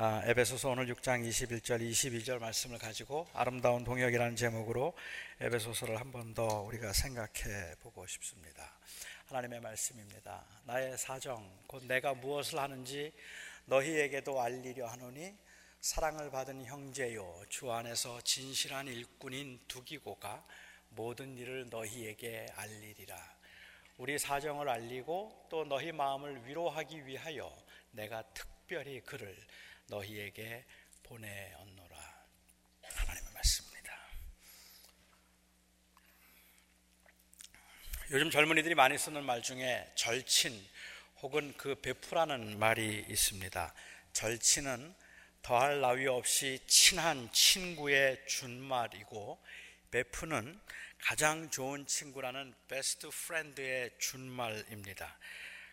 아, 에베소서 오늘 6장 21절 22절 말씀을 가지고 아름다운 동역이라는 제목으로 에베소서를 한 번 더 우리가 생각해 보고 싶습니다. 하나님의 말씀입니다. 나의 사정 곧 내가 무엇을 하는지 너희에게도 알리려 하노니 사랑을 받은 형제요 주 안에서 진실한 일꾼인 두기고가 모든 일을 너희에게 알리리라. 우리 사정을 알리고 또 너희 마음을 위로하기 위하여 내가 특별히 그를 너희에게 보내었노라. 하나님의 말씀입니다. 요즘 젊은이들이 많이 쓰는 말 중에 절친 혹은 그 베프라는 말이 있습니다. 절친은 더할 나위 없이 친한 친구의 준말이고 베프는 가장 좋은 친구라는 best friend의 준말입니다.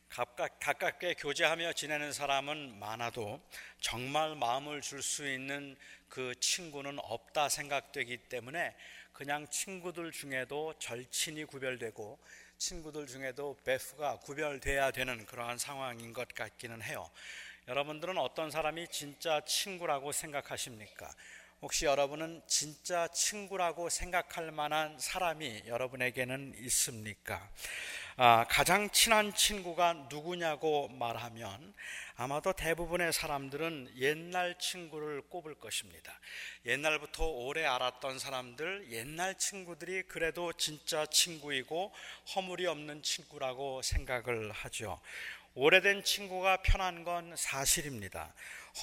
가깝, 가깝게 교제하며 지내는 사람은 많아도 정말 마음을 줄 수 있는 그 친구는 없다 생각되기 때문에 그냥 친구들 중에도 절친이 구별되고 친구들 중에도 베프가 구별돼야 되는 그러한 상황인 것 같기는 해요. 여러분들은 어떤 사람이 진짜 친구라고 생각하십니까? 혹시 여러분은 진짜 친구라고 생각할 만한 사람이 여러분에게는 있습니까? 아, 가장 친한 친구가 누구냐고 말하면 아마도 대부분의 사람들은 옛날 친구를 꼽을 것입니다. 옛날부터 오래 알았던 사람들, 옛날 친구들이 그래도 진짜 친구이고 허물이 없는 친구라고 생각을 하죠. 오래된 친구가 편한 건 사실입니다.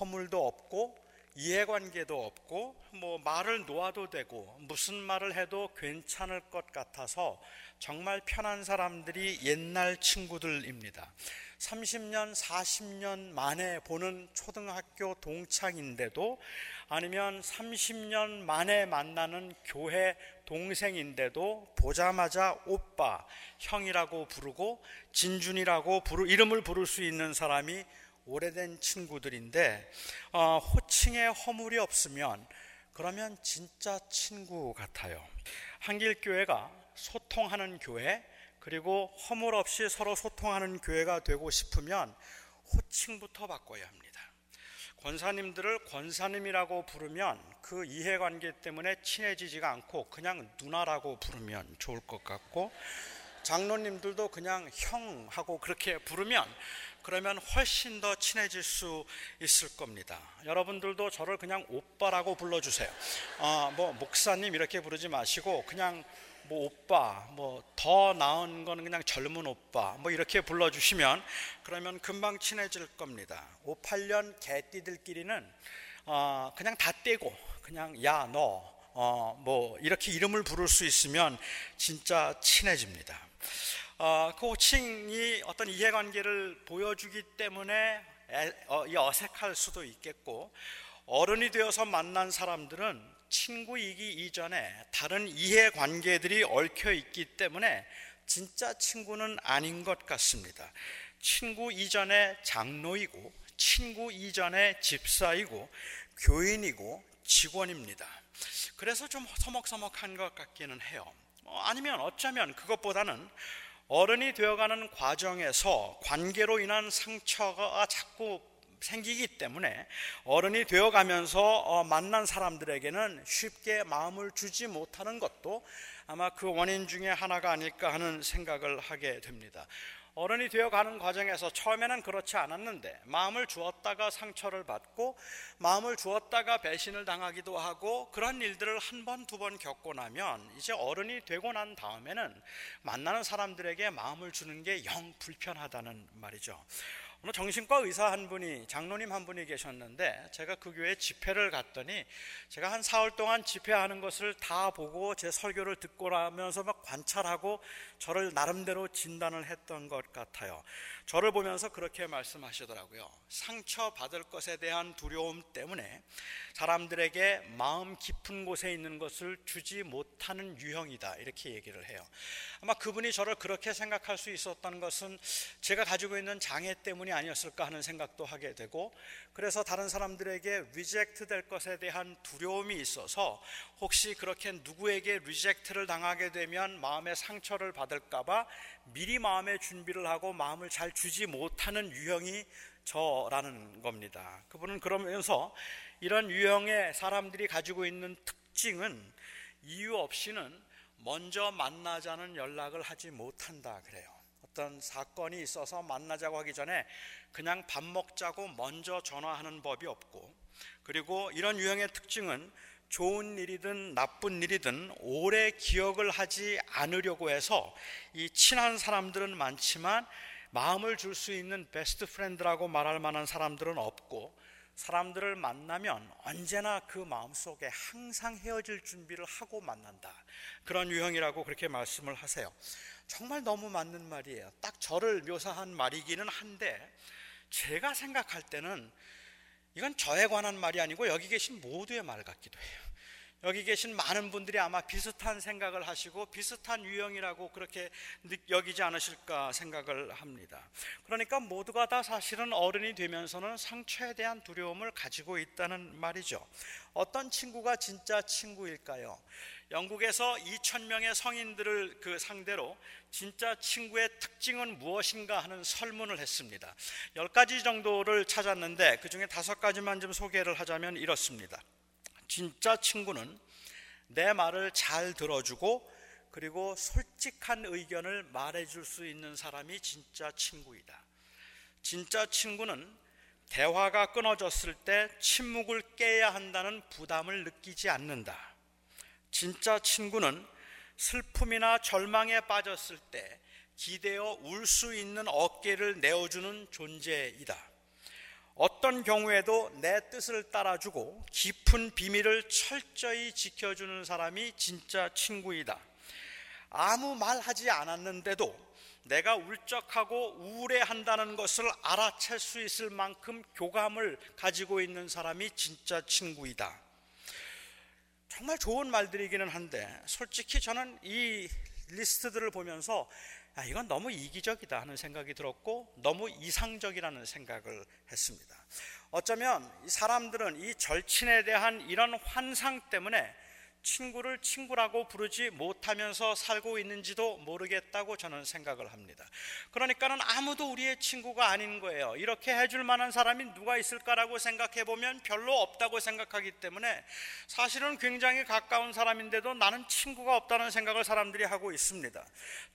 허물도 없고 이해관계도 없고 뭐 말을 놓아도 되고 무슨 말을 해도 괜찮을 것 같아서 정말 편한 사람들이 옛날 친구들입니다. 30년, 40년 만에 보는 초등학교 동창인데도 아니면 30년 만에 만나는 교회 동생인데도 보자마자 오빠, 형이라고 부르고 진준이라고 부르, 이름을 부를 수 있는 사람이 오래된 친구들인데 어, 호칭에 허물이 없으면 그러면 진짜 친구 같아요. 한길교회가 소통하는 교회 그리고 허물 없이 서로 소통하는 교회가 되고 싶으면 호칭부터 바꿔야 합니다. 권사님들을 권사님이라고 부르면 그 이해관계 때문에 친해지지가 않고 그냥 누나라고 부르면 좋을 것 같고 장로님들도 그냥 형하고 그렇게 부르면 그러면 훨씬 더 친해질 수 있을 겁니다. 여러분들도 저를 그냥 오빠라고 불러주세요. 어, 뭐 목사님 이렇게 부르지 마시고 그냥 뭐 오빠, 뭐 더 나은 거는 그냥 젊은 오빠, 뭐 이렇게 불러주시면 그러면 금방 친해질 겁니다. 58년 개띠들끼리는 어, 그냥 다 떼고 그냥 야 너, 어, 뭐 이렇게 이름을 부를 수 있으면 진짜 친해집니다. 어, 그 호칭이 어떤 이해관계를 보여주기 때문에 애, 어, 어색할 수도 있겠고 어른이 되어서 만난 사람들은 친구이기 이전에 다른 이해관계들이 얽혀 있기 때문에 진짜 친구는 아닌 것 같습니다. 친구 이전에 장로이고 친구 이전에 집사이고 교인이고 직원입니다. 그래서 좀 서먹서먹한 것 같기는 해요. 뭐 아니면 어쩌면 그것보다는 어른이 되어가는 과정에서 관계로 인한 상처가 자꾸 생기기 때문에 어른이 되어가면서 어, 만난 사람들에게는 쉽게 마음을 주지 못하는 것도 아마 그 원인 중에 하나가 아닐까 하는 생각을 하게 됩니다. 어른이 되어 가는 과정에서 처음에는 그렇지 않았는데 마음을 주었다가 상처를 받고 마음을 주었다가 배신을 당하기도 하고 그런 일들을 한 번, 두번 겪고 나면 이제 어른이 되고 난 다음에는 만나는 사람들에게 마음을 주는 게 영 불편하다는 말이죠. 오늘 정신과 의사 한 분이 장로님 한 분이 계셨는데 제가 그 교회 집회를 갔더니 제가 한 사흘 동안 집회하는 것을 다 보고 제 설교를 듣고 나면서 막 관찰하고 저를 나름대로 진단을 했던 것 같아요. 저를 보면서 그렇게 말씀하시더라고요. 상처 받을 것에 대한 두려움 때문에 사람들에게 마음 깊은 곳에 있는 것을 주지 못하는 유형이다. 이렇게 얘기를 해요. 아마 그분이 저를 그렇게 생각할 수 있었던 것은 제가 가지고 있는 장애 때문이 아니었을까 하는 생각도 하게 되고 그래서 다른 사람들에게 reject 될 것에 대한 두려움이 있어서 혹시 그렇게 누구에게 reject를 당하게 되면 마음의 상처를 받을까봐 미리 마음의 준비를 하고 마음을 잘 주지 못하는 유형이 저라는 겁니다. 그분은 그러면서 이런 유형의 사람들이 가지고 있는 특징은 이유 없이는 먼저 만나자는 연락을 하지 못한다 그래요. 어떤 사건이 있어서 만나자고 하기 전에 그냥 밥 먹자고 먼저 전화하는 법이 없고 그리고 이런 유형의 특징은 좋은 일이든 나쁜 일이든 오래 기억을 하지 않으려고 해서 이 친한 사람들은 많지만 마음을 줄 수 있는 베스트 프렌드라고 말할 만한 사람들은 없고 사람들을 만나면 언제나 그 마음속에 항상 헤어질 준비를 하고 만난다. 그런 유형이라고 그렇게 말씀을 하세요. 정말 너무 맞는 말이에요. 딱 저를 묘사한 말이기는 한데 제가 생각할 때는 이건 저에 관한 말이 아니고 여기 계신 모두의 말 같기도 해요. 여기 계신 많은 분들이 아마 비슷한 생각을 하시고 비슷한 유형이라고 그렇게 여기지 않으실까 생각을 합니다. 그러니까 모두가 다 사실은 어른이 되면서는 상처에 대한 두려움을 가지고 있다는 말이죠. 어떤 친구가 진짜 친구일까요? 영국에서 2천 명의 성인들을 그 상대로 진짜 친구의 특징은 무엇인가 하는 설문을 했습니다. 10가지 정도를 찾았는데 그 중에 다섯 가지만 좀 소개를 하자면 이렇습니다. 진짜 친구는 내 말을 잘 들어주고 그리고 솔직한 의견을 말해줄 수 있는 사람이 진짜 친구이다. 진짜 친구는 대화가 끊어졌을 때 침묵을 깨야 한다는 부담을 느끼지 않는다. 진짜 친구는 슬픔이나 절망에 빠졌을 때 기대어 울 수 있는 어깨를 내어주는 존재이다. 어떤 경우에도 내 뜻을 따라주고 깊은 비밀을 철저히 지켜주는 사람이 진짜 친구이다. 아무 말 하지 않았는데도 내가 울적하고 우울해한다는 것을 알아챌 수 있을 만큼 교감을 가지고 있는 사람이 진짜 친구이다. 정말 좋은 말들이기는 한데 솔직히 저는 이 리스트들을 보면서 아, 이건 너무 이기적이다 하는 생각이 들었고 너무 이상적이라는 생각을 했습니다. 어쩌면 사람들은 이 절친에 대한 이런 환상 때문에 친구를 친구라고 부르지 못하면서 살고 있는지도 모르겠다고 저는 생각을 합니다. 그러니까는 아무도 우리의 친구가 아닌 거예요. 이렇게 해줄 만한 사람이 누가 있을까라고 생각해 보면 별로 없다고 생각하기 때문에 사실은 굉장히 가까운 사람인데도 나는 친구가 없다는 생각을 사람들이 하고 있습니다.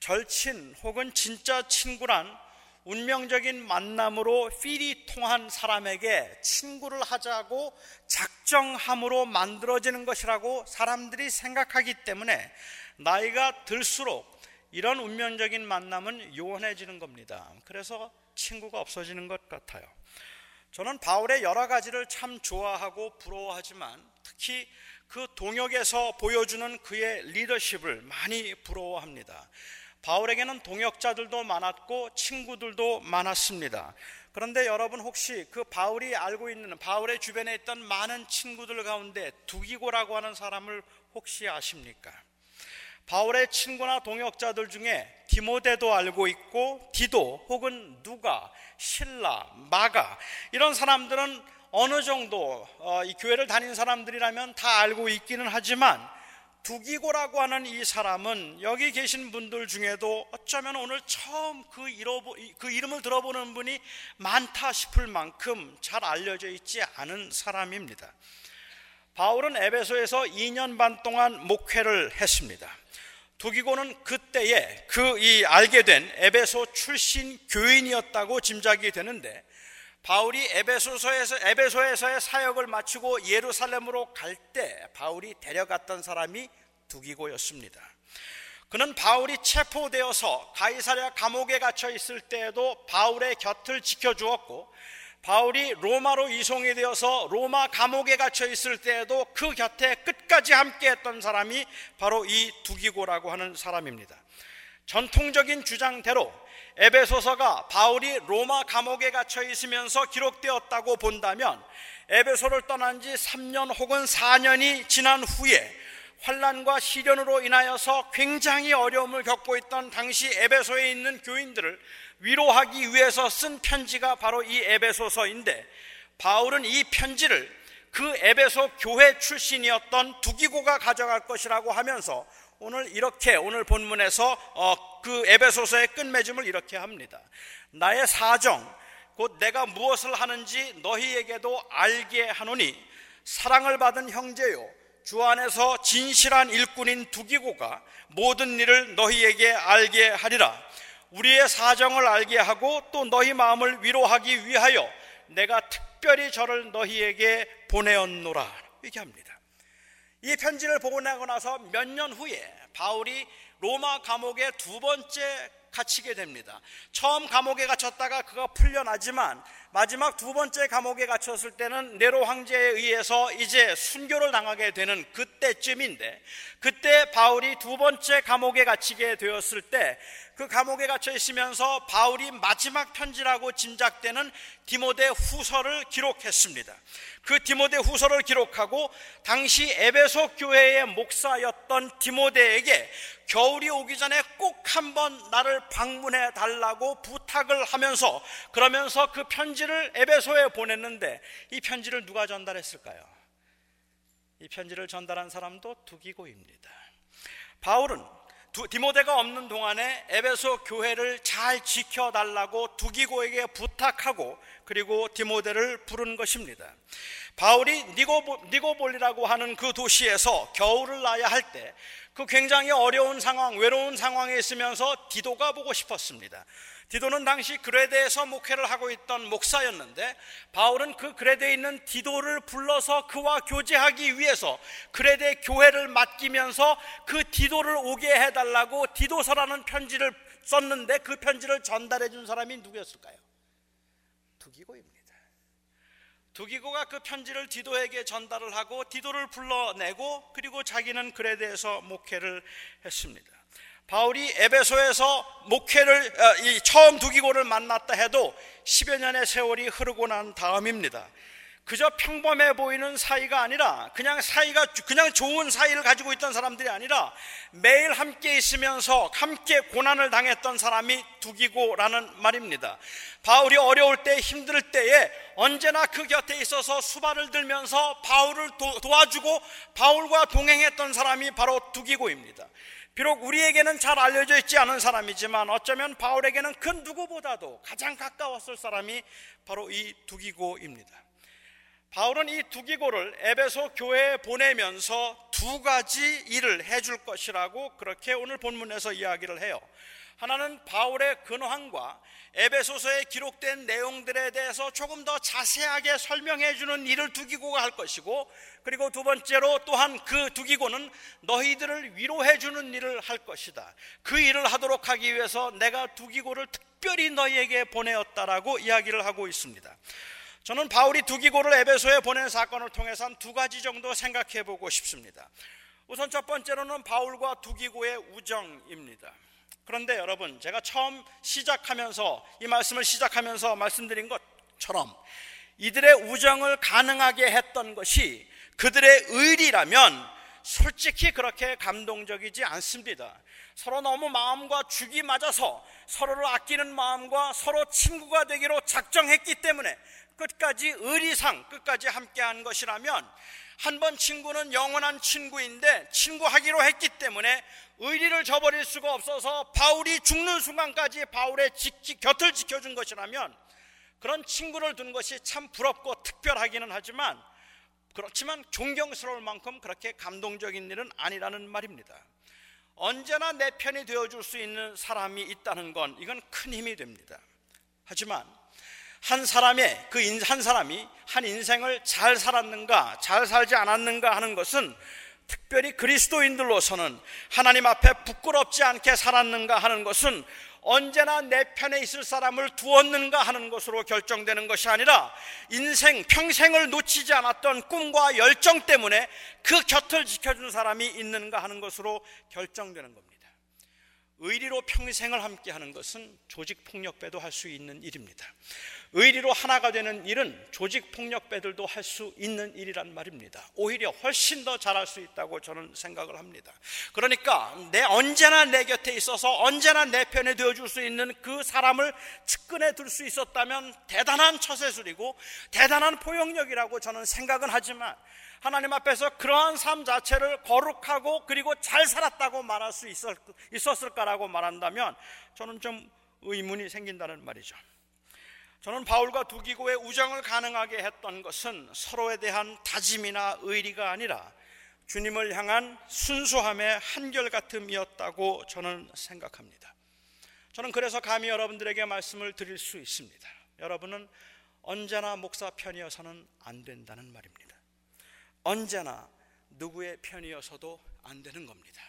절친 혹은 진짜 친구란 운명적인 만남으로 필이 통한 사람에게 친구를 하자고 작정함으로 만들어지는 것이라고 사람들이 생각하기 때문에 나이가 들수록 이런 운명적인 만남은 요원해지는 겁니다. 그래서 친구가 없어지는 것 같아요. 저는 바울의 여러 가지를 참 좋아하고 부러워하지만 특히 그 동역에서 보여주는 그의 리더십을 많이 부러워합니다. 바울에게는 동역자들도 많았고 친구들도 많았습니다. 그런데 여러분 혹시 그 바울이 알고 있는 바울의 주변에 있던 많은 친구들 가운데 두기고라고 하는 사람을 혹시 아십니까? 바울의 친구나 동역자들 중에 디모데도 알고 있고 디도 혹은 누가 신라 마가 이런 사람들은 어느 정도 어, 이 교회를 다닌 사람들이라면 다 알고 있기는 하지만 두기고라고 하는 이 사람은 여기 계신 분들 중에도 어쩌면 오늘 처음 그, 이러보, 그 이름을 들어보는 분이 많다 싶을 만큼 잘 알려져 있지 않은 사람입니다. 바울은 에베소에서 2년 반 동안 목회를 했습니다. 두기고는 그때에 그 이 알게 된 에베소 출신 교인이었다고 짐작이 되는데 바울이 에베소서에서 에베소에서의 사역을 마치고 예루살렘으로 갈 때 바울이 데려갔던 사람이 두기고였습니다. 그는 바울이 체포되어서 가이사랴 감옥에 갇혀 있을 때에도 바울의 곁을 지켜 주었고 바울이 로마로 이송이 되어서 로마 감옥에 갇혀 있을 때에도 그 곁에 끝까지 함께 했던 사람이 바로 이 두기고라고 하는 사람입니다. 전통적인 주장대로 에베소서가 바울이 로마 감옥에 갇혀 있으면서 기록되었다고 본다면 에베소를 떠난 지 3년 혹은 4년이 지난 후에 환란과 시련으로 인하여서 굉장히 어려움을 겪고 있던 당시 에베소에 있는 교인들을 위로하기 위해서 쓴 편지가 바로 이 에베소서인데 바울은 이 편지를 그 에베소 교회 출신이었던 두기고가 가져갈 것이라고 하면서 오늘 이렇게 오늘 본문에서 어, 그 에베소서의 끝맺음을 이렇게 합니다. 나의 사정 곧 내가 무엇을 하는지 너희에게도 알게 하노니 사랑을 받은 형제요 주 안에서 진실한 일꾼인 두기고가 모든 일을 너희에게 알게 하리라. 우리의 사정을 알게 하고 또 너희 마음을 위로하기 위하여 내가 특별히 저를 너희에게 보내었노라. 얘기합니다. 이 편지를 보고 나고 나서 몇 년 후에 바울이 로마 감옥에 두 번째 갇히게 됩니다. 처음 감옥에 갇혔다가 그가 풀려나지만 마지막 두 번째 감옥에 갇혔을 때는 네로 황제에 의해서 이제 순교를 당하게 되는 그때쯤인데 그때 바울이 두 번째 감옥에 갇히게 되었을 때 그 감옥에 갇혀 있으면서 바울이 마지막 편지라고 짐작되는 디모데 후서를 기록했습니다. 그 디모데 후서를 기록하고 당시 에베소 교회의 목사였던 디모데에게 겨울이 오기 전에 꼭 한번 나를 방문해 달라고 부탁을 하면서 그러면서 그 편지 를 에베소에 보냈는데 이 편지를 누가 전달했을까요? 이 편지를 전달한 사람도 두기고입니다. 바울은 디모데가 없는 동안에 에베소 교회를 잘 지켜달라고 두기고에게 부탁하고 그리고 디모데를 부른 것입니다. 바울이 니고볼리라고 하는 그 도시에서 겨울을 나야 할 때 그 굉장히 어려운 상황, 외로운 상황에 있으면서 디도가 보고 싶었습니다. 디도는 당시 그레데에서 목회를 하고 있던 목사였는데 바울은 그 그레데에 있는 디도를 불러서 그와 교제하기 위해서 그레데 교회를 맡기면서 그 디도를 오게 해달라고 디도서라는 편지를 썼는데 그 편지를 전달해 준 사람이 누구였을까요? 두기고입니다. 두기고가 그 편지를 디도에게 전달을 하고 디도를 불러내고 그리고 자기는 대해서 목회를 했습니다. 바울이 에베소에서 목회를 어, 처음 두기고를 만났다 해도 10여 년의 세월이 흐르고 난 다음입니다. 그저 평범해 보이는 사이가 아니라 그냥 사이가 그냥 좋은 사이를 가지고 있던 사람들이 아니라 매일 함께 있으면서 함께 고난을 당했던 사람이 두기고라는 말입니다. 바울이 어려울 때 힘들 때에 언제나 그 곁에 있어서 수발을 들면서 바울을 도, 도와주고 바울과 동행했던 사람이 바로 두기고입니다. 비록 우리에게는 잘 알려져 있지 않은 사람이지만 어쩌면 바울에게는 그 누구보다도 가장 가까웠을 사람이 바로 이 두기고입니다. 바울은 이 두기고를 에베소 교회에 보내면서 두 가지 일을 해줄 것이라고 그렇게 오늘 본문에서 이야기를 해요. 하나는 바울의 근황과 에베소서에 기록된 내용들에 대해서 조금 더 자세하게 설명해 주는 일을 두기고가 할 것이고 그리고 두 번째로 또한 그 두기고는 너희들을 위로해 주는 일을 할 것이다. 그 일을 하도록 하기 위해서 내가 두기고를 특별히 너희에게 보내었다라고 이야기를 하고 있습니다. 저는 바울이 두기고를 에베소에 보낸 사건을 통해서 한 두 가지 정도 생각해 보고 싶습니다. 우선 첫 번째로는 바울과 두기고의 우정입니다. 그런데 여러분, 제가 처음 시작하면서 이 말씀을 시작하면서 말씀드린 것처럼 이들의 우정을 가능하게 했던 것이 그들의 의리라면 솔직히 그렇게 감동적이지 않습니다. 서로 너무 마음과 죽이 맞아서 서로를 아끼는 마음과 서로 친구가 되기로 작정했기 때문에 끝까지 의리상 끝까지 함께한 것이라면 한 번 친구는 영원한 친구인데 친구하기로 했기 때문에 의리를 저버릴 수가 없어서 바울이 죽는 순간까지 바울의 지키, 곁을 지켜준 것이라면 그런 친구를 둔 것이 참 부럽고 특별하기는 하지만 그렇지만 존경스러울 만큼 그렇게 감동적인 일은 아니라는 말입니다. 언제나 내 편이 되어줄 수 있는 사람이 있다는 건 이건 큰 힘이 됩니다. 하지만 한 사람의 그 한 사람이 한 인생을 잘 살았는가, 잘 살지 않았는가 하는 것은 특별히 그리스도인들로서는 하나님 앞에 부끄럽지 않게 살았는가 하는 것은 언제나 내 편에 있을 사람을 두었는가 하는 것으로 결정되는 것이 아니라 인생 평생을 놓치지 않았던 꿈과 열정 때문에 그 곁을 지켜준 사람이 있는가 하는 것으로 결정되는 겁니다. 의리로 평생을 함께 하는 것은 조직 폭력배도 할 수 있는 일입니다. 의리로 하나가 되는 일은 조직 폭력배들도 할 수 있는 일이란 말입니다. 오히려 훨씬 더 잘할 수 있다고 저는 생각을 합니다. 그러니까 내 언제나 내 곁에 있어서 언제나 내 편에 되어 줄 수 있는 그 사람을 측근에 둘 수 있었다면 대단한 처세술이고 대단한 포용력이라고 저는 생각은 하지만 하나님 앞에서 그러한 삶 자체를 거룩하고 그리고 잘 살았다고 말할 수 있었을까라고 말한다면 저는 좀 의문이 생긴다는 말이죠. 저는 바울과 두기고의 우정을 가능하게 했던 것은 서로에 대한 다짐이나 의리가 아니라 주님을 향한 순수함의 한결같음이었다고 저는 생각합니다. 저는 그래서 감히 여러분들에게 말씀을 드릴 수 있습니다. 여러분은 언제나 목사 편이어서는 안 된다는 말입니다. 언제나 누구의 편이어서도 안 되는 겁니다.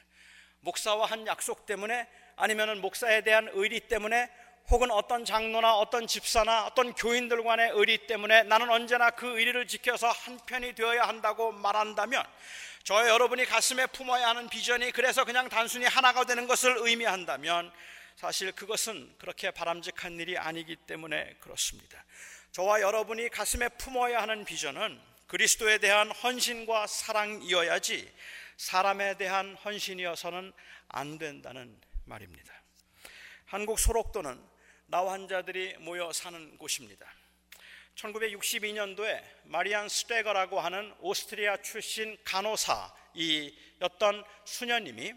목사와 한 약속 때문에 아니면 목사에 대한 의리 때문에 혹은 어떤 장로나 어떤 집사나 어떤 교인들 간의 의리 때문에 나는 언제나 그 의리를 지켜서 한편이 되어야 한다고 말한다면 저 여러분이 가슴에 품어야 하는 비전이 그래서 그냥 단순히 하나가 되는 것을 의미한다면 사실 그것은 그렇게 바람직한 일이 아니기 때문에 그렇습니다. 저와 여러분이 가슴에 품어야 하는 비전은 그리스도에 대한 헌신과 사랑이어야지 사람에 대한 헌신이어서는 안 된다는 말입니다. 한국 소록도는 나 환 자들이 모여 사는 곳입니다. 1962년도에 마리안 스테거라고 하는 오스트리아 출신 간호사이었던 수녀님이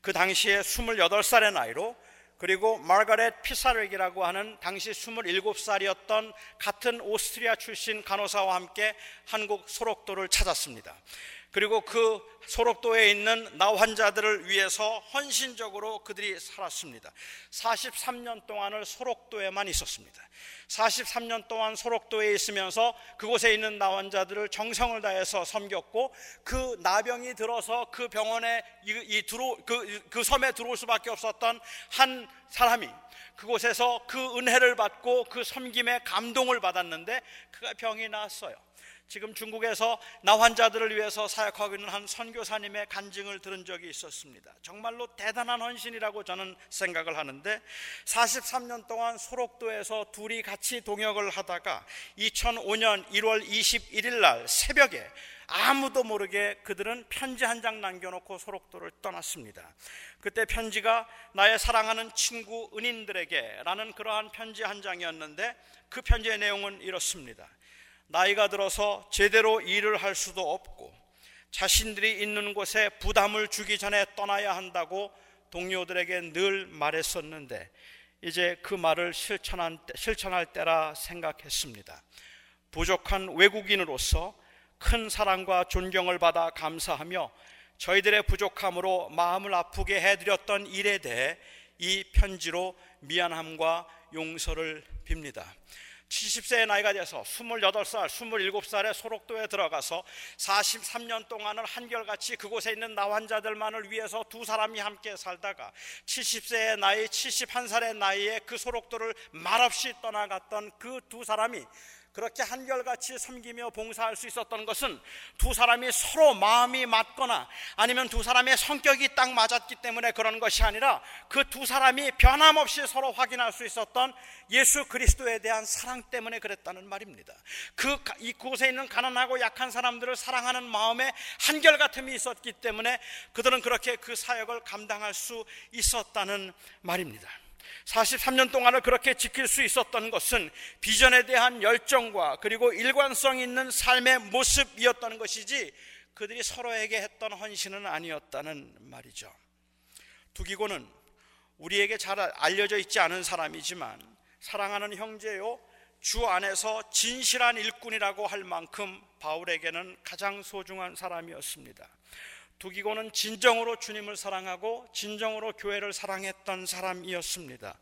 그 당시에 28살의 나이로 그리고 마가렛 피사르기라고 하는 당시 27살이었던 같은 오스트리아 출신 간호사와 함께 한국 소록도를 찾았습니다. 그리고 그 소록도에 있는 나 환자들을 위해서 헌신적으로 그들이 살았습니다. 43년 동안을 소록도에만 있었습니다. 43년 동안 소록도에 있으면서 그곳에 있는 나 환자들을 정성을 다해서 섬겼고 그 나병이 들어서 그 병원에 이, 이 들어 그, 그 섬에 들어올 수밖에 없었던 한 사람이 그곳에서 그 은혜를 받고 그 섬김에 감동을 받았는데 그가 병이 나았어요. 지금 중국에서 나 환자들을 위해서 사역하고 있는 한 선교사님의 간증을 들은 적이 있었습니다. 정말로 대단한 헌신이라고 저는 생각을 하는데 43년 동안 소록도에서 둘이 같이 동역을 하다가 2005년 1월 21일 날 새벽에 아무도 모르게 그들은 편지 한 장 남겨놓고 소록도를 떠났습니다. 그때 편지가 나의 사랑하는 친구 은인들에게 라는 그러한 편지 한 장이었는데 그 편지의 내용은 이렇습니다. 나이가 들어서 제대로 일을 할 수도 없고 자신들이 있는 곳에 부담을 주기 전에 떠나야 한다고 동료들에게 늘 말했었는데 이제 그 말을 실천한, 실천할 때라 생각했습니다. 부족한 외국인으로서 큰 사랑과 존경을 받아 감사하며 저희들의 부족함으로 마음을 아프게 해드렸던 일에 대해 이 편지로 미안함과 용서를 빕니다. 70세의 나이가 돼서 28살, 27살에 소록도에 들어가서 43년 동안을 한결같이 그곳에 있는 나환자들만을 위해서 두 사람이 함께 살다가 70세의 나이, 71살의 나이에 그 소록도를 말없이 떠나갔던 그 두 사람이 그렇게 한결같이 섬기며 봉사할 수 있었던 것은 두 사람이 서로 마음이 맞거나 아니면 두 사람의 성격이 딱 맞았기 때문에 그런 것이 아니라 그 두 사람이 변함없이 서로 확인할 수 있었던 예수 그리스도에 대한 사랑 때문에 그랬다는 말입니다. 그 이곳에 있는 가난하고 약한 사람들을 사랑하는 마음에 한결같음이 있었기 때문에 그들은 그렇게 그 사역을 감당할 수 있었다는 말입니다. 43년 동안을 그렇게 지킬 수 있었던 것은 비전에 대한 열정과 그리고 일관성 있는 삶의 모습이었다는 것이지 그들이 서로에게 했던 헌신은 아니었다는 말이죠. 두기고는 우리에게 잘 알려져 있지 않은 사람이지만 사랑하는 형제요 주 안에서 진실한 일꾼이라고 할 만큼 바울에게는 가장 소중한 사람이었습니다. 두기고는 진정으로 주님을 사랑하고 진정으로 교회를 사랑했던 사람이었습니다.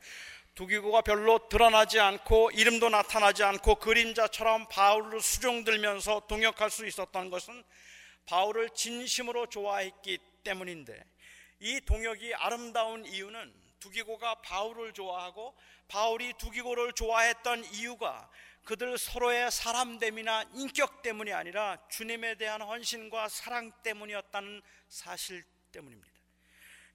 두기고가 별로 드러나지 않고 이름도 나타나지 않고 그림자처럼 바울을 수종들면서 동역할 수 있었던 것은 바울을 진심으로 좋아했기 때문인데 이 동역이 아름다운 이유는 두기고가 바울을 좋아하고 바울이 두기고를 좋아했던 이유가 그들 서로의 사람됨이나 인격 때문이 아니라 주님에 대한 헌신과 사랑 때문이었다는 사실 때문입니다.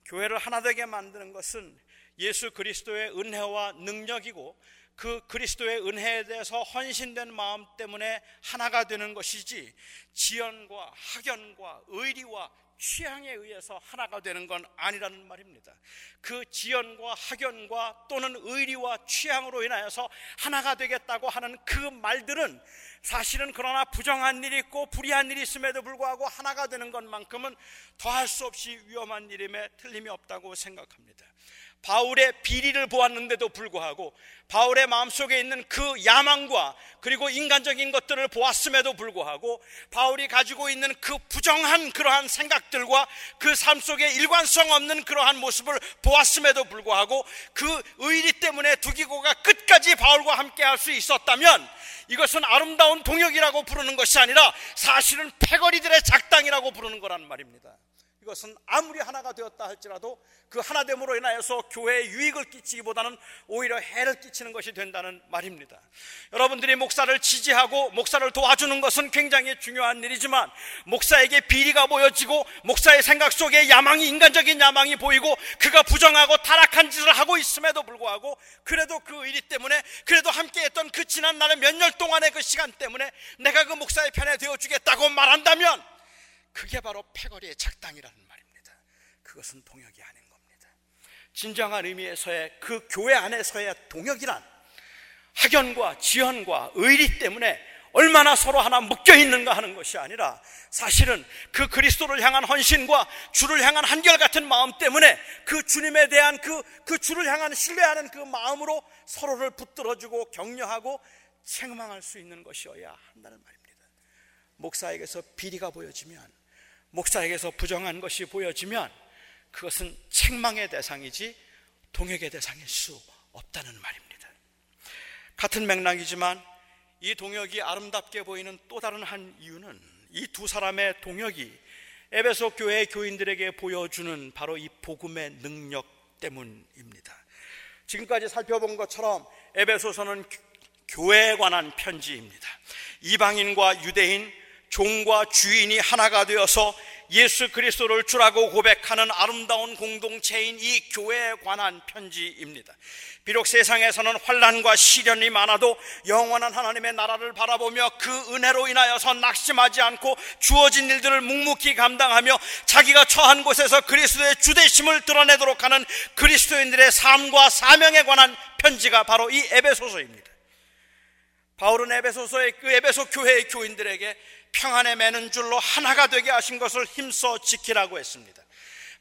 교회를 하나 되게 만드는 것은 예수 그리스도의 은혜와 능력이고 그 그리스도의 은혜에 대해서 헌신된 마음 때문에 하나가 되는 것이지 지연과 학연과 의리와 취향에 의해서 하나가 되는 건 아니라는 말입니다. 그 지연과 학연과 또는 의리와 취향으로 인하여서 하나가 되겠다고 하는 그 말들은 사실은 그러나 부정한 일이 있고 불의한 일이 있음에도 불구하고 하나가 되는 것만큼은 더할 수 없이 위험한 일임에 틀림이 없다고 생각합니다. 바울의 비리를 보았는데도 불구하고 바울의 마음속에 있는 그 야망과 그리고 인간적인 것들을 보았음에도 불구하고 바울이 가지고 있는 그 부정한 그러한 생각들과 그 삶 속에 일관성 없는 그러한 모습을 보았음에도 불구하고 그 의리 때문에 두기고가 끝까지 바울과 함께 할 수 있었다면 이것은 아름다운 동역이라고 부르는 것이 아니라 사실은 패거리들의 작당이라고 부르는 거란 말입니다. 이것은 아무리 하나가 되었다 할지라도 그 하나됨으로 인하여서 교회에 유익을 끼치기보다는 오히려 해를 끼치는 것이 된다는 말입니다. 여러분들이 목사를 지지하고 목사를 도와주는 것은 굉장히 중요한 일이지만 목사에게 비리가 보여지고 목사의 생각 속에 야망이 인간적인 야망이 보이고 그가 부정하고 타락한 짓을 하고 있음에도 불구하고 그래도 그 일이 때문에 그래도 함께 했던 그 지난 날의 몇 년 동안의 그 시간 때문에 내가 그 목사의 편에 되어 주겠다고 말한다면 그게 바로 패거리의 작당이라는 말입니다. 그것은 동역이 아닌 겁니다. 진정한 의미에서의 그 교회 안에서의 동역이란 학연과 지연과 의리 때문에 얼마나 서로 하나 묶여 있는가 하는 것이 아니라 사실은 그 그리스도를 향한 헌신과 주를 향한 한결같은 마음 때문에 그 주님에 대한 그, 그 주를 향한 신뢰하는 그 마음으로 서로를 붙들어주고 격려하고 책망할 수 있는 것이어야 한다는 말입니다. 목사에게서 비리가 보여지면 목사에게서 부정한 것이 보여지면 그것은 책망의 대상이지 동역의 대상일 수 없다는 말입니다. 같은 맥락이지만 이 동역이 아름답게 보이는 또 다른 한 이유는 이 두 사람의 동역이 에베소 교회 교인들에게 보여주는 바로 이 복음의 능력 때문입니다. 지금까지 살펴본 것처럼 에베소서는 교회에 관한 편지입니다. 이방인과 유대인, 종과 주인이 하나가 되어서 예수 그리스도를 주라고 고백하는 아름다운 공동체인 이 교회에 관한 편지입니다. 비록 세상에서는 환란과 시련이 많아도 영원한 하나님의 나라를 바라보며 그 은혜로 인하여서 낙심하지 않고 주어진 일들을 묵묵히 감당하며 자기가 처한 곳에서 그리스도의 주대심을 드러내도록 하는 그리스도인들의 삶과 사명에 관한 편지가 바로 이 에베소서입니다. 바울은 에베소서의 그 에베소 교회의 교인들에게 평안에 매는 줄로 하나가 되게 하신 것을 힘써 지키라고 했습니다.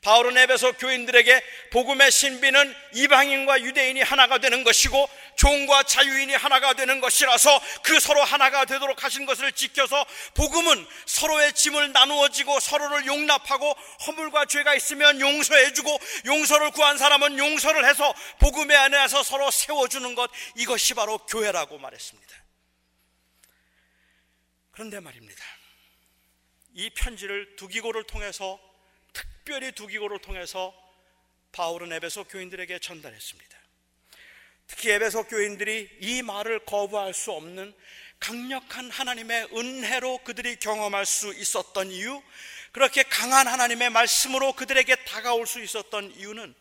바울은 에베소 교인들에게 복음의 신비는 이방인과 유대인이 하나가 되는 것이고 종과 자유인이 하나가 되는 것이라서 그 서로 하나가 되도록 하신 것을 지켜서 복음은 서로의 짐을 나누어지고 서로를 용납하고 허물과 죄가 있으면 용서해주고 용서를 구한 사람은 용서를 해서 복음의 안에서 서로 세워주는 것 이것이 바로 교회라고 말했습니다. 그런데 말입니다. 이 편지를 두기고를 통해서 특별히 두기고를 통해서 바울은 에베소 교인들에게 전달했습니다. 특히 에베소 교인들이 이 말을 거부할 수 없는 강력한 하나님의 은혜로 그들이 경험할 수 있었던 이유, 그렇게 강한 하나님의 말씀으로 그들에게 다가올 수 있었던 이유는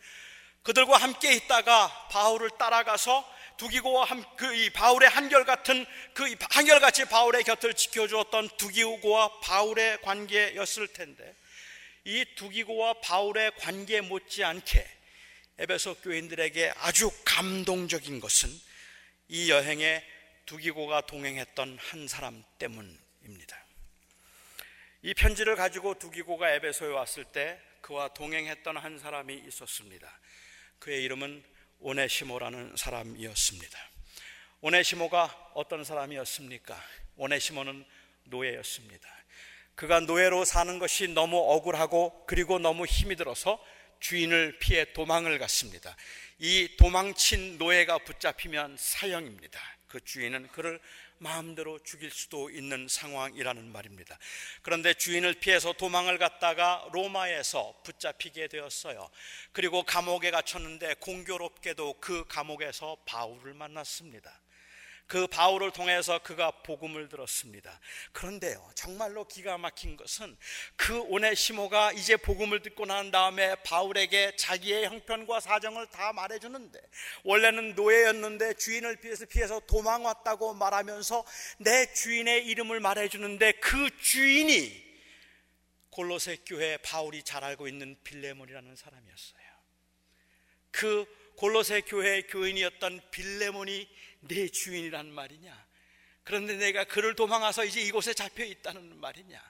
그들과 함께 있다가 바울을 따라가서 두기고와 그 이 바울의 한결 같은 그 한결같이 바울의 곁을 지켜주었던 두기고와 바울의 관계였을 텐데 이 두기고와 바울의 관계 못지않게 에베소 교인들에게 아주 감동적인 것은 이 여행에 두기고가 동행했던 한 사람 때문입니다. 이 편지를 가지고 두기고가 에베소에 왔을 때 그와 동행했던 한 사람이 있었습니다. 그의 이름은 오네시모라는 사람이었습니다. 오네시모가 어떤 사람이었습니까? 오네시모는 노예였습니다. 그가 노예로 사는 것이 너무 억울하고 그리고 너무 힘이 들어서 주인을 피해 도망을 갔습니다. 이 도망친 노예가 붙잡히면 사형입니다. 그 주인은 그를 마음대로 죽일 수도 있는 상황이라는 말입니다. 그런데 주인을 피해서 도망을 갔다가 로마에서 붙잡히게 되었어요. 그리고 감옥에 갇혔는데 공교롭게도 그 감옥에서 바울을 만났습니다. 그 바울을 통해서 그가 복음을 들었습니다. 그런데요, 정말로 기가 막힌 것은 그 오네시모가 이제 복음을 듣고 난 다음에 바울에게 자기의 형편과 사정을 다 말해주는데 원래는 노예였는데 주인을 피해서 피해서 도망왔다고 말하면서 내 주인의 이름을 말해주는데 그 주인이 골로새 교회 바울이 잘 알고 있는 빌레몬이라는 사람이었어요. 그 골로새 교회의 교인이었던 빌레몬이 내 주인이란 말이냐? 그런데 내가 그를 도망와서 이제 이곳에 잡혀 있다는 말이냐?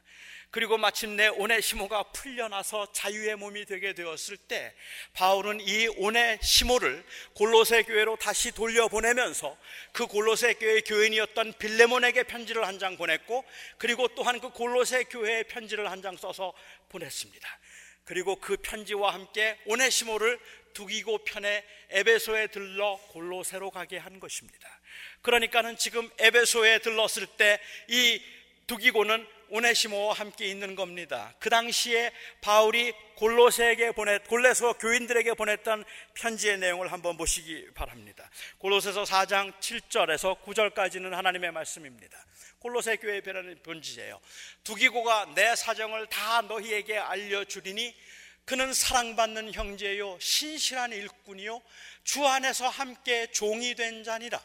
그리고 마침내 오네시모가 풀려나서 자유의 몸이 되게 되었을 때 바울은 이 오네시모를 골로새 교회로 다시 돌려보내면서 그 골로새 교회 교인이었던 빌레몬에게 편지를 한 장 보냈고 그리고 또한 그 골로새 교회에 편지를 한 장 써서 보냈습니다. 그리고 그 편지와 함께 오네시모를 두기고 편에 에베소에 들러 골로새로 가게 한 것입니다. 그러니까는 지금 에베소에 들렀을 때 이 두기고는 오네시모와 함께 있는 겁니다. 그 당시에 바울이 골로새에게 보냈 골레소 교인들에게 보냈던 편지의 내용을 한번 보시기 바랍니다. 골로새서 4장 7절에서 9절까지는 하나님의 말씀입니다. 골로새 교회에 변하는 편지예요. 두기고가 내 사정을 다 너희에게 알려 주리니 그는 사랑받는 형제요 신실한 일꾼이요 주 안에서 함께 종이 된 자니라.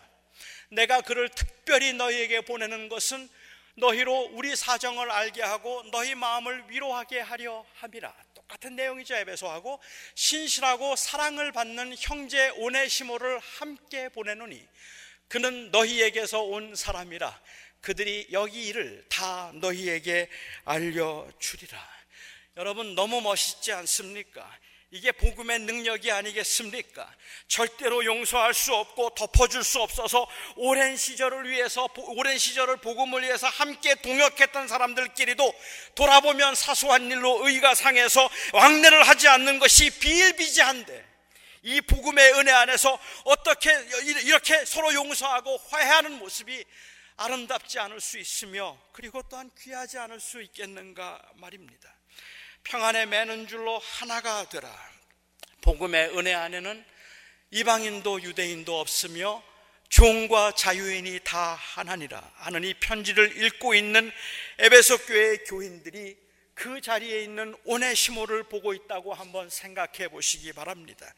내가 그를 특별히 너희에게 보내는 것은 너희로 우리 사정을 알게 하고 너희 마음을 위로하게 하려 함이라. 똑같은 내용이죠 에베소하고. 신실하고 사랑을 받는 형제 오네시모를 함께 보내노니 그는 너희에게서 온 사람이라. 그들이 여기 일을 다 너희에게 알려주리라 여러분 너무 멋있지 않습니까? 이게 복음의 능력이 아니겠습니까? 절대로 용서할 수 없고 덮어줄 수 없어서 오랜 시절을 위해서 오랜 시절을 복음을 위해서 함께 동역했던 사람들끼리도 돌아보면 사소한 일로 의가 상해서 왕래를 하지 않는 것이 비일비재한데 이 복음의 은혜 안에서 어떻게 이렇게 서로 용서하고 화해하는 모습이 아름답지 않을 수 있으며 그리고 또한 귀하지 않을 수 있겠는가 말입니다. 평안에 매는 줄로 하나가 되라. 복음의 은혜 안에는 이방인도 유대인도 없으며 종과 자유인이 다 하나니라 하는 이 편지를 읽고 있는 에베소 교회의 교인들이 그 자리에 있는 오네시모를 보고 있다고 한번 생각해 보시기 바랍니다.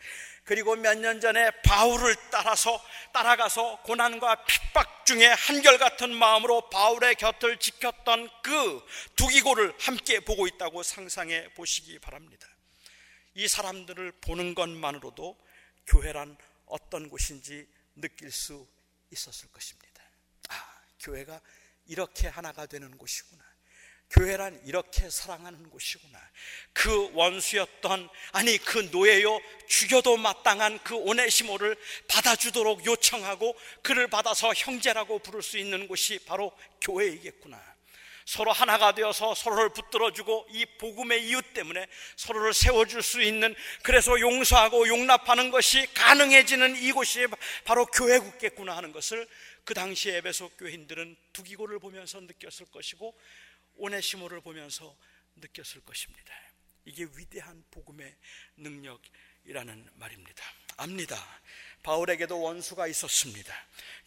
그리고 몇 년 전에 바울을 따라서 따라가서 고난과 핍박 중에 한결같은 마음으로 바울의 곁을 지켰던 그 두기고를 함께 보고 있다고 상상해 보시기 바랍니다. 이 사람들을 보는 것만으로도 교회란 어떤 곳인지 느낄 수 있었을 것입니다. 아, 교회가 이렇게 하나가 되는 곳이구나. 교회란 이렇게 사랑하는 곳이구나. 그 원수였던, 아니, 그 노예요, 죽여도 마땅한 그 오네시모를 받아주도록 요청하고 그를 받아서 형제라고 부를 수 있는 곳이 바로 교회이겠구나. 서로 하나가 되어서 서로를 붙들어주고 이 복음의 이유 때문에 서로를 세워줄 수 있는 그래서 용서하고 용납하는 것이 가능해지는 이곳이 바로 교회국겠구나 하는 것을 그 당시 에베소 교인들은 두기고를 보면서 느꼈을 것이고 오네시모를 보면서 느꼈을 것입니다. 이게 위대한 복음의 능력이라는 말입니다. 압니다. 바울에게도 원수가 있었습니다.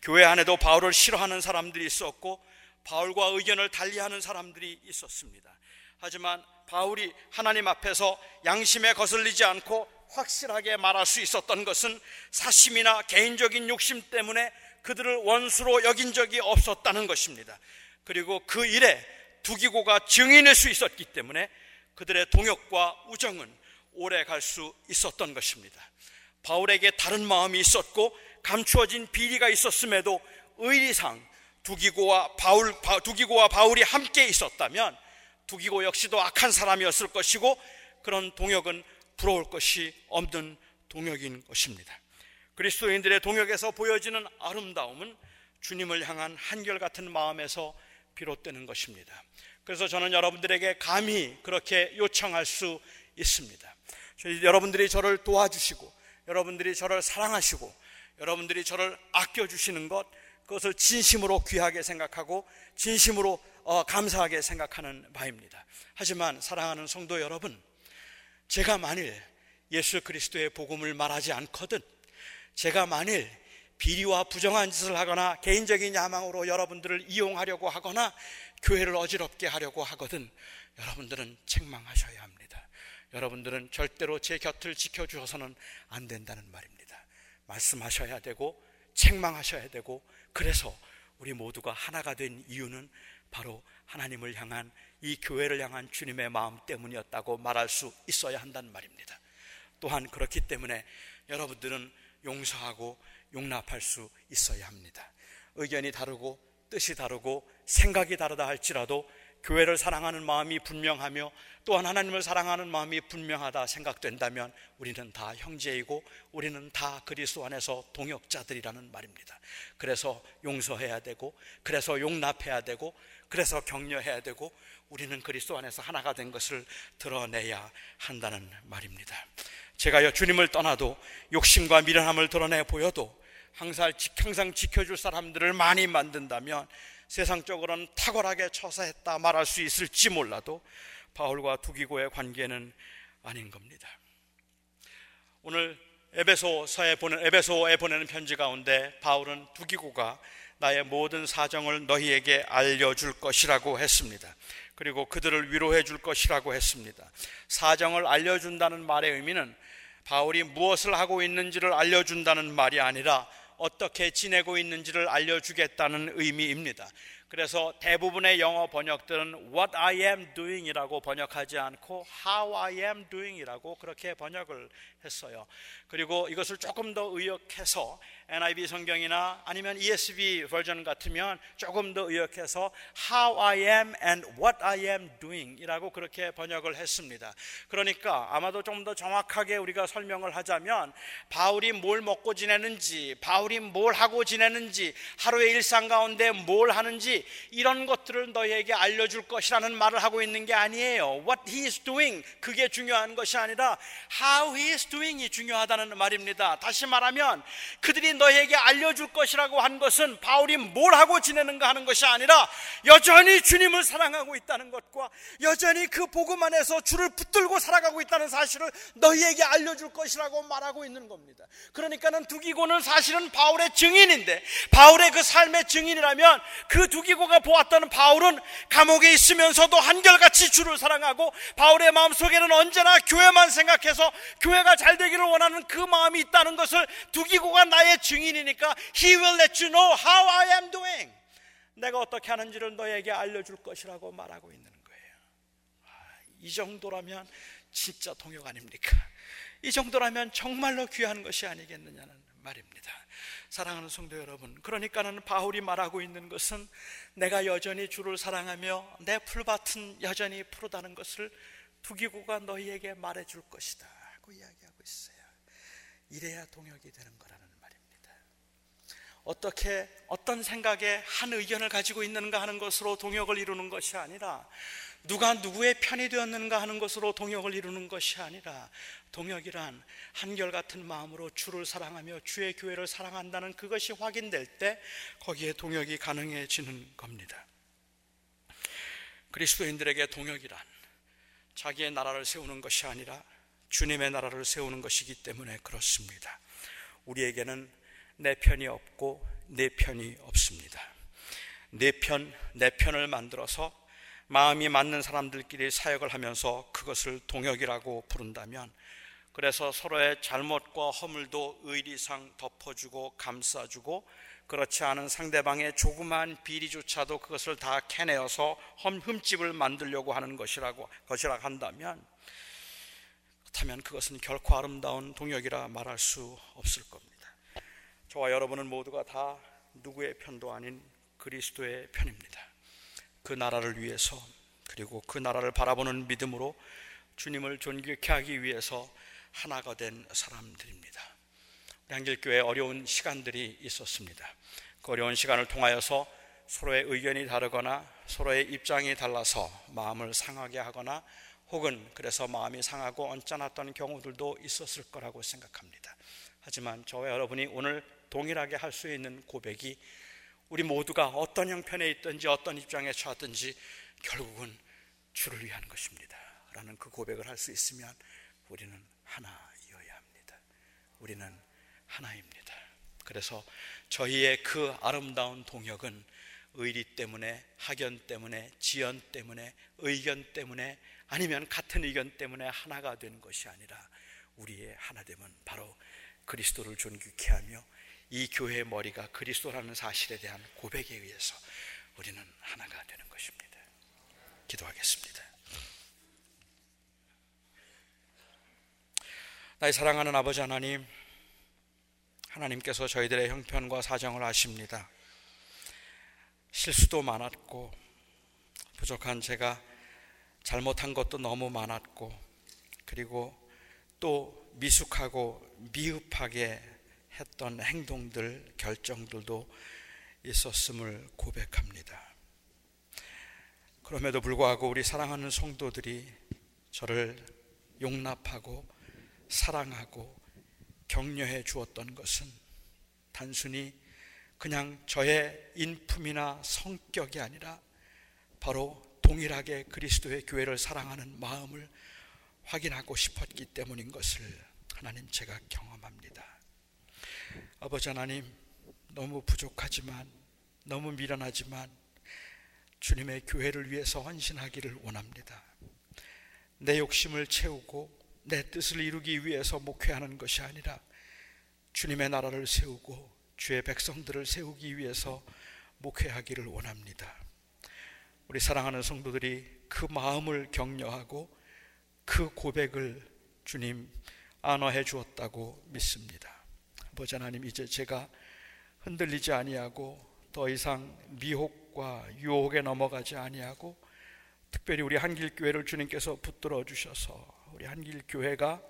교회 안에도 바울을 싫어하는 사람들이 있었고 바울과 의견을 달리하는 사람들이 있었습니다. 하지만 바울이 하나님 앞에서 양심에 거슬리지 않고 확실하게 말할 수 있었던 것은 사심이나 개인적인 욕심 때문에 그들을 원수로 여긴 적이 없었다는 것입니다. 그리고 그 일에 두기고가 증인일 수 있었기 때문에 그들의 동역과 우정은 오래 갈 수 있었던 것입니다. 바울에게 다른 마음이 있었고 감추어진 비리가 있었음에도 의리상 두기고와 바울 두기고와 바울이 함께 있었다면 두기고 역시도 악한 사람이었을 것이고 그런 동역은 부러울 것이 없는 동역인 것입니다. 그리스도인들의 동역에서 보여지는 아름다움은 주님을 향한 한결같은 마음에서 비롯되는 것입니다. 그래서 저는 여러분들에게 감히 그렇게 요청할 수 있습니다. 여러분들이 저를 도와주시고, 여러분들이 저를 사랑하시고, 여러분들이 저를 아껴주시는 것, 그것을 진심으로 귀하게 생각하고, 진심으로 어, 감사하게 생각하는 바입니다. 하지만 사랑하는 성도 여러분, 제가 만일 예수 그리스도의 복음을 말하지 않거든, 제가 만일 비리와 부정한 짓을 하거나 개인적인 야망으로 여러분들을 이용하려고 하거나 교회를 어지럽게 하려고 하거든 여러분들은 책망하셔야 합니다. 여러분들은 절대로 제 곁을 지켜주셔서는 안 된다는 말입니다. 말씀하셔야 되고 책망하셔야 되고 그래서 우리 모두가 하나가 된 이유는 바로 하나님을 향한 이 교회를 향한 주님의 마음 때문이었다고 말할 수 있어야 한다는 말입니다. 또한 그렇기 때문에 여러분들은 용서하고 용납할 수 있어야 합니다. 의견이 다르고 뜻이 다르고 생각이 다르다 할지라도 교회를 사랑하는 마음이 분명하며 또한 하나님을 사랑하는 마음이 분명하다 생각된다면 우리는 다 형제이고 우리는 다 그리스도 안에서 동역자들이라는 말입니다. 그래서 용서해야 되고 그래서 용납해야 되고 그래서 격려해야 되고 우리는 그리스도 안에서 하나가 된 것을 드러내야 한다는 말입니다. 제가 주님을 떠나도 욕심과 미련함을 드러내 보여도 항상, 항상 지켜줄 사람들을 많이 만든다면 세상적으로는 탁월하게 처사했다 말할 수 있을지 몰라도 바울과 두기고의 관계는 아닌 겁니다. 오늘 에베소서에 보낸 에베소에 보내는 편지 가운데 바울은 두기고가 나의 모든 사정을 너희에게 알려줄 것이라고 했습니다. 그리고 그들을 위로해 줄 것이라고 했습니다. 사정을 알려준다는 말의 의미는 바울이 무엇을 하고 있는지를 알려준다는 말이 아니라 어떻게 지내고 있는지를 알려주겠다는 의미입니다. 그래서 대부분의 영어 번역들은 what I am doing이라고 번역하지 않고 how I am doing이라고 그렇게 번역을 했어요. 그리고 이것을 조금 더 의역해서 NIV 성경이나 아니면 ESV 버전 같으면 조금 더 의역해서 how I am and what I am doing 이라고 그렇게 번역을 했습니다. 그러니까 아마도 좀 더 정확하게 우리가 설명을 하자면 바울이 뭘 먹고 지내는지, 바울이 뭘 하고 지내는지, 하루의 일상 가운데 뭘 하는지 이런 것들을 너희에게 알려줄 것이라는 말을 하고 있는 게 아니에요. What he is doing 그게 중요한 것이 아니라 how he is doing이 중요하다 는 말입니다. 다시 말하면 그들이 너에게 알려줄 것이라고 한 것은 바울이 뭘 하고 지내는가 하는 것이 아니라 여전히 주님을 사랑하고 있다는 것과 여전히 그 복음 안에서 주를 붙들고 살아가고 있다는 사실을 너희에게 알려줄 것이라고 말하고 있는 겁니다. 그러니까는 두기고는 사실은 바울의 증인인데 바울의 그 삶의 증인이라면 그 두기고가 보았던 바울은 감옥에 있으면서도 한결같이 주를 사랑하고 바울의 마음속에는 언제나 교회만 생각해서 교회가 잘 되기를 원하는 그 마음이 있다는 것을 두기고가 나의 증인이니까 He will let you know how I am doing. 내가 어떻게 하는지를 너에게 알려줄 것이라고 말하고 있는 거예요. 아, 이 정도라면 진짜 동역 아닙니까? 이 정도라면 정말로 귀한 것이 아니겠느냐는 말입니다. 사랑하는 성도 여러분, 그러니까는 바울이 말하고 있는 것은 내가 여전히 주를 사랑하며 내 풀밭은 여전히 푸르다는 것을 두기고가 너희에게 말해줄 것이다. 하고 이야기하고 있어요. 이래야 동역이 되는 거라는 말입니다. 어떻게 어떤 생각에 한 의견을 가지고 있는가 하는 것으로 동역을 이루는 것이 아니라 누가 누구의 편이 되었는가 하는 것으로 동역을 이루는 것이 아니라 동역이란 한결같은 마음으로 주를 사랑하며 주의 교회를 사랑한다는 그것이 확인될 때 거기에 동역이 가능해지는 겁니다. 그리스도인들에게 동역이란 자기의 나라를 세우는 것이 아니라 주님의 나라를 세우는 것이기 때문에 그렇습니다. 우리에게는 내 편이 없고 내 편이 없습니다. 내 편, 내 편을 만들어서 마음이 맞는 사람들끼리 사역을 하면서 그것을 동역이라고 부른다면 그래서 서로의 잘못과 허물도 의리상 덮어주고 감싸주고 그렇지 않은 상대방의 조그만 비리조차도 그것을 다 캐내어서 흠집을 만들려고 하는 것이라고 것이라 한다면 그렇다면 그것은 결코 아름다운 동역이라 말할 수 없을 겁니다. 저와 여러분은 모두가 다 누구의 편도 아닌 그리스도의 편입니다. 그 나라를 위해서 그리고 그 나라를 바라보는 믿음으로 주님을 존귀케 하기 위해서 하나가 된 사람들입니다. 양길교회 어려운 시간들이 있었습니다. 그 어려운 시간을 통하여서 서로의 의견이 다르거나 서로의 입장이 달라서 마음을 상하게 하거나 혹은 그래서 마음이 상하고 언짢았던 경우들도 있었을 거라고 생각합니다. 하지만 저와 여러분이 오늘 동일하게 할 수 있는 고백이 우리 모두가 어떤 형편에 있든지 어떤 입장에 처하든지 결국은 주를 위한 것입니다. 라는 그 고백을 할 수 있으면 우리는 하나이어야 합니다. 우리는 하나입니다. 그래서 저희의 그 아름다운 동역은 의리 때문에, 학연 때문에, 지연 때문에, 의견 때문에, 아니면 같은 의견 때문에 하나가 되는 것이 아니라 우리의 하나됨은 바로 그리스도를 존귀케 하며 이 교회의 머리가 그리스도라는 사실에 대한 고백에 의해서 우리는 하나가 되는 것입니다. 기도하겠습니다. 나의 사랑하는 아버지 하나님, 하나님께서 저희들의 형편과 사정을 아십니다. 실수도 많았고, 부족한 제가 잘못한 것도 너무 많았고, 그리고 또 미숙하고 미흡하게 했던 행동들, 결정들도 있었음을 고백합니다. 그럼에도 불구하고 우리 사랑하는 성도들이 저를 용납하고 사랑하고 격려해 주었던 것은 단순히 그냥 저의 인품이나 성격이 아니라 바로 동일하게 그리스도의 교회를 사랑하는 마음을 확인하고 싶었기 때문인 것을 하나님 제가 경험합니다. 아버지 하나님, 너무 부족하지만, 너무 미련하지만, 주님의 교회를 위해서 헌신하기를 원합니다. 내 욕심을 채우고, 내 뜻을 이루기 위해서 목회하는 것이 아니라, 주님의 나라를 세우고, 주의 백성들을 세우기 위해서 목회하기를 원합니다. 우리 사랑하는 성도들이 그 마음을 격려하고 그 고백을 주님 안어해 주었다고 믿습니다. 아버지 하나님 이제 제가 흔들리지 아니하고 더 이상 미혹과 유혹에 넘어가지 아니하고 특별히 우리 한길 교회를 주님께서 붙들어 주셔서 우리 한길 교회가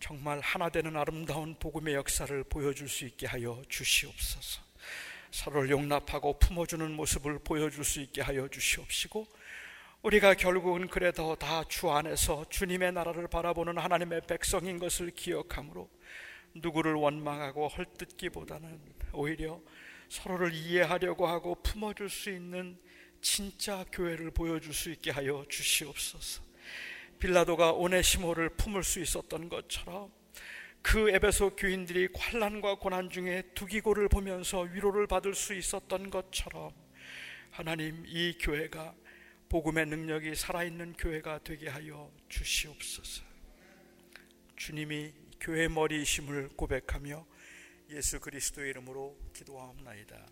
정말 하나 되는 아름다운 복음의 역사를 보여줄 수 있게 하여 주시옵소서. 서로를 용납하고 품어주는 모습을 보여줄 수 있게 하여 주시옵시고 우리가 결국은 그래도 다 주 안에서 주님의 나라를 바라보는 하나님의 백성인 것을 기억함으로 누구를 원망하고 헐뜯기보다는 오히려 서로를 이해하려고 하고 품어줄 수 있는 진짜 교회를 보여줄 수 있게 하여 주시옵소서. 빌라도가 오네시모를 품을 수 있었던 것처럼 그 에베소 교인들이 환란과 고난 중에 두기고를 보면서 위로를 받을 수 있었던 것처럼 하나님 이 교회가 복음의 능력이 살아있는 교회가 되게 하여 주시옵소서. 주님이 교회 머리이심을 고백하며 예수 그리스도의 이름으로 기도하옵나이다.